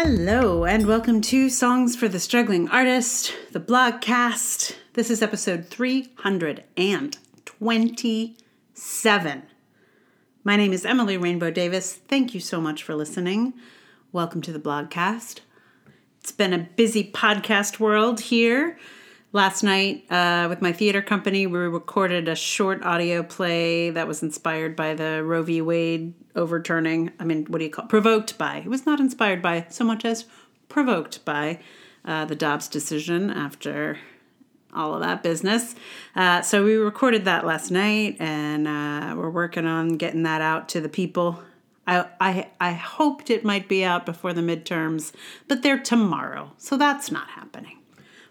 Hello, and welcome to Songs for the Struggling Artist, the blogcast. This is episode 327. My name is Emily Rainbow Davis. Thank you so much for listening. Welcome to the blogcast. It's been a busy podcast world here. Last night, uh, with my theater company, we recorded a short audio play that was inspired by the Roe v. Wade overturning. I mean, what do you call it? Provoked by. It was not inspired by so much as provoked by uh, the Dobbs decision after all of that business. Uh, so we recorded that last night, and uh, we're working on getting that out to the people. I, I I hoped it might be out before the midterms, but they're tomorrow, so that's not happening.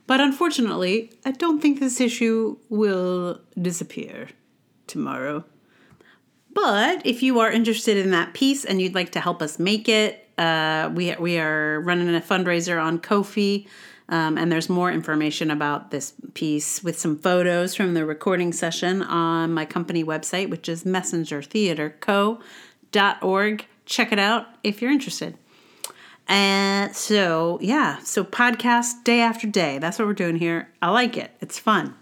But unfortunately, I don't think this issue will disappear tomorrow. But if you are interested in that piece and you'd like to help us make it, uh, we, we are running a fundraiser on Ko-fi. Um, and there's more information about this piece with some photos from the recording session on my company website, which is messengertheaterco.org. Check it out if you're interested. And so, yeah, so podcast day after day. That's what we're doing here. I like it, it's fun.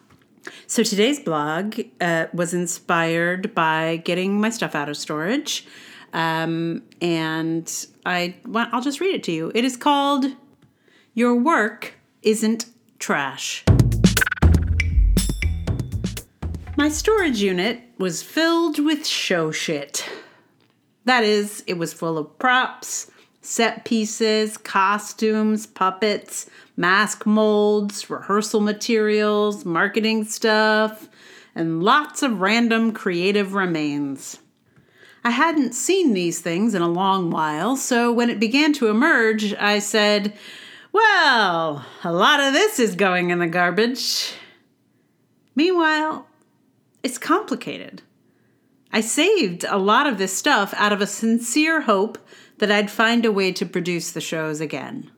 So today's blog uh, was inspired by getting my stuff out of storage. Um, and I, well, I'll just read it to you. It is called Your Work Isn't Trash. My storage unit was filled with show shit. That is, it was full of props, set pieces, costumes, puppets, mask molds, rehearsal materials, marketing stuff, and lots of random creative remains. I hadn't seen these things in a long while, so when it began to emerge, I said, Well, a lot of this is going in the garbage. Meanwhile, it's complicated. I saved a lot of this stuff out of a sincere hope that I'd find a way to produce the shows again.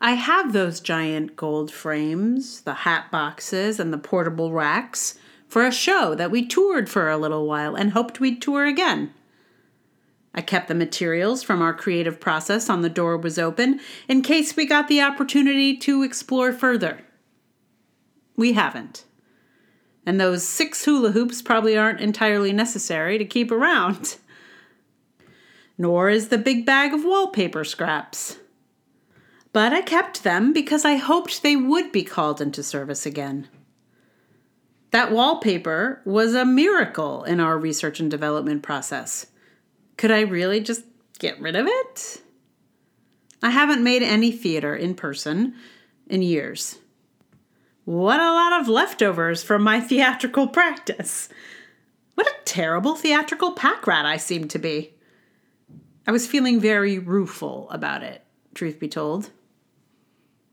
I have those giant gold frames, the hat boxes, and the portable racks for a show that we toured for a little while and hoped we'd tour again. I kept the materials from our creative process on the door was open in case we got the opportunity to explore further. We haven't. And those six hula hoops probably aren't entirely necessary to keep around. nor is the big bag of wallpaper scraps. But I kept them because I hoped they would be called into service again. That wallpaper was a miracle in our research and development process. Could I really just get rid of it? I haven't made any theater in person in years. What a lot of leftovers from my theatrical practice. What a terrible theatrical pack rat I seem to be. I was feeling very rueful about it, truth be told.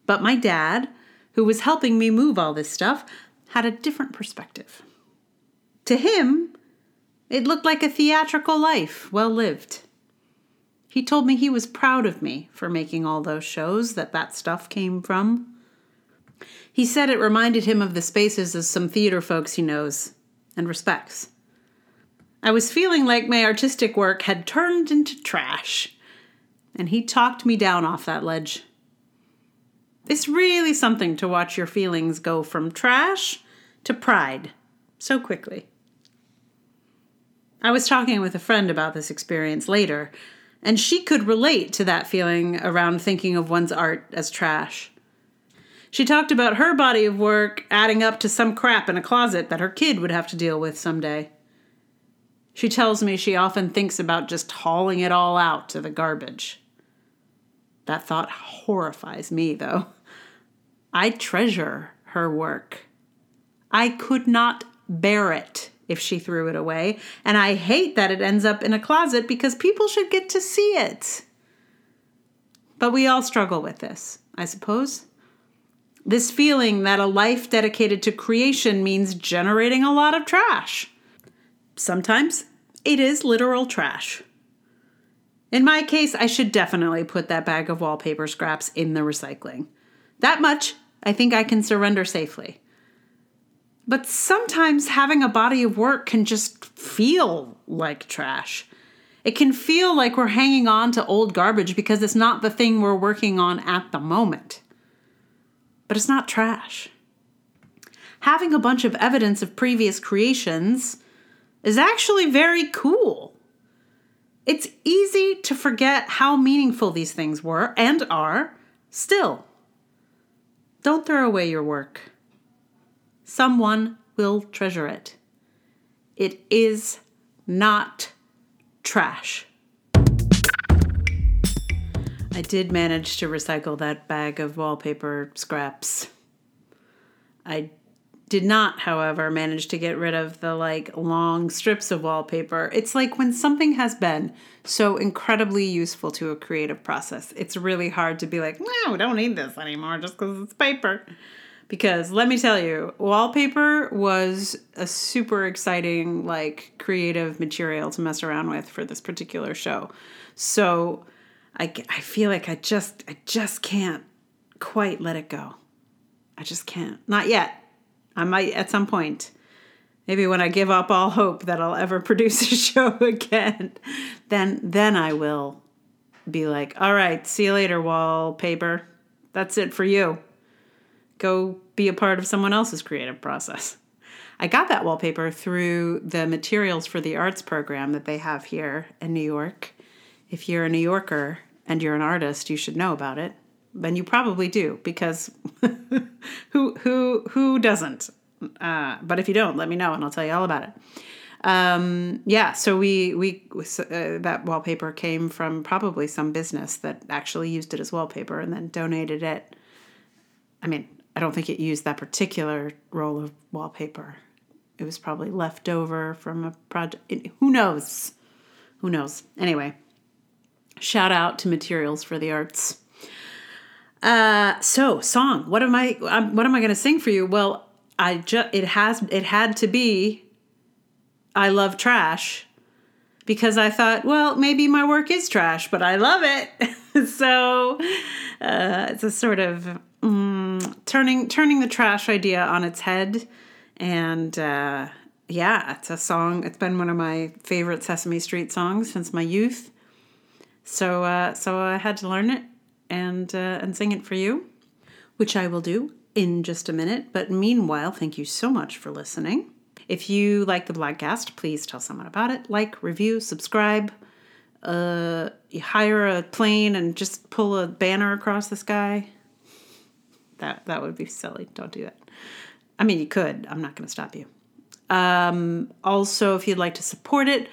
But my dad, who was helping me move all this stuff, had a different perspective. To him, it looked like a theatrical life, well lived. He told me he was proud of me for making all those shows that that stuff came from. He said it reminded him of the spaces of some theater folks he knows and respects. I was feeling like my artistic work had turned into trash, and he talked me down off that ledge. It's really something to watch your feelings go from trash to pride so quickly. I was talking with a friend about this experience later, and she could relate to that feeling around thinking of one's art as trash. She talked about her body of work adding up to some crap in a closet that her kid would have to deal with someday. She tells me she often thinks about just hauling it all out to the garbage. That thought horrifies me, though. I treasure her work. I could not bear it if she threw it away, and I hate that it ends up in a closet because people should get to see it. But we all struggle with this, I suppose. This feeling that a life dedicated to creation means generating a lot of trash. Sometimes it is literal trash. In my case, I should definitely put that bag of wallpaper scraps in the recycling. That much I think I can surrender safely. But sometimes having a body of work can just feel like trash. It can feel like we're hanging on to old garbage because it's not the thing we're working on at the moment. But it's not trash. Having a bunch of evidence of previous creations is actually very cool. It's easy to forget how meaningful these things were and are still. Don't throw away your work. Someone will treasure it. It is not trash. I did manage to recycle that bag of wallpaper scraps. I did not, however, manage to get rid of the like long strips of wallpaper. It's like when something has been so incredibly useful to a creative process, it's really hard to be like, no, we don't need this anymore just because it's paper. Because let me tell you, wallpaper was a super exciting, like, creative material to mess around with for this particular show. So I, I feel like I just, I just can't quite let it go. I just can't. Not yet I might at some point. Maybe when I give up all hope that I'll ever produce a show again, then then I will be like, "All right, see you later, wallpaper. That's it for you. Go be a part of someone else's creative process." I got that wallpaper through the materials for the arts program that they have here in New York. If you're a New Yorker and you're an artist, you should know about it then you probably do because who who who doesn't? Uh, but if you don't, let me know and I'll tell you all about it. Um, yeah, so we we uh, that wallpaper came from probably some business that actually used it as wallpaper and then donated it. I mean, I don't think it used that particular roll of wallpaper. It was probably left over from a project. Who knows? Who knows? Anyway, shout out to Materials for the Arts. Uh, so song. What am I? Um, what am I going to sing for you? Well, I just it has it had to be. I love trash, because I thought, well, maybe my work is trash, but I love it. so uh, it's a sort of mm, turning turning the trash idea on its head, and uh, yeah, it's a song. It's been one of my favorite Sesame Street songs since my youth. So uh, so I had to learn it and uh, and sing it for you, which I will do in just a minute. But meanwhile, thank you so much for listening. If you like the blogcast, please tell someone about it. Like, review, subscribe. Uh, you hire a plane and just pull a banner across the sky. That that would be silly. Don't do that. I mean, you could. I'm not going to stop you. Um, also, if you'd like to support it,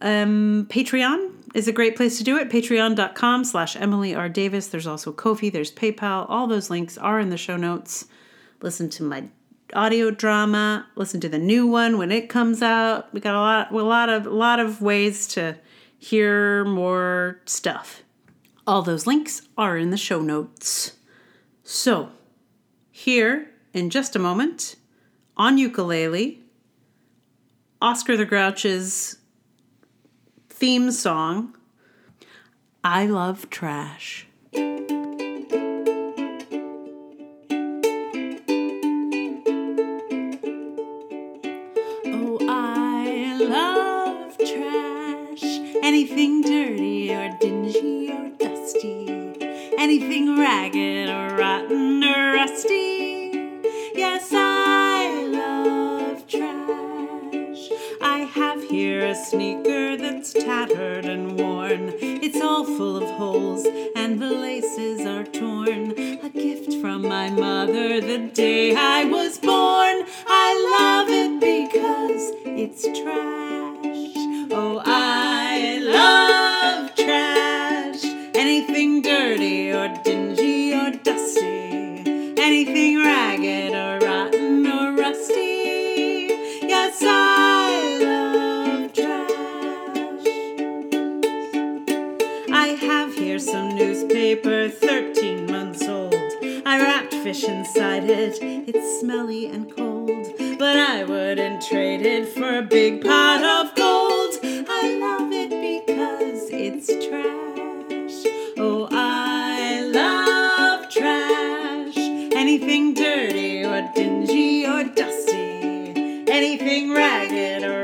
um, Patreon is a great place to do it. Patreon.com slash Emily R. Davis. There's also Ko-fi, there's PayPal. All those links are in the show notes. Listen to my audio drama. Listen to the new one when it comes out. We got a lot, a lot of, a lot of ways to hear more stuff. All those links are in the show notes. So, here in just a moment, on ukulele, Oscar the Grouch's theme song. I love trash. Oh, I love trash. Anything dirty or dingy or dusty. Anything ragged or rotten or rusty. Yes, I love trash. I have here a sneaker that's tattered and worn. It's all full of holes, and the laces are torn. A gift from my mother the day I was newspaper, 13 months old. I wrapped fish inside it. It's smelly and cold, but I wouldn't trade it for a big pot of gold. I love it because it's trash. Oh, I love trash. Anything dirty or dingy or dusty. Anything ragged or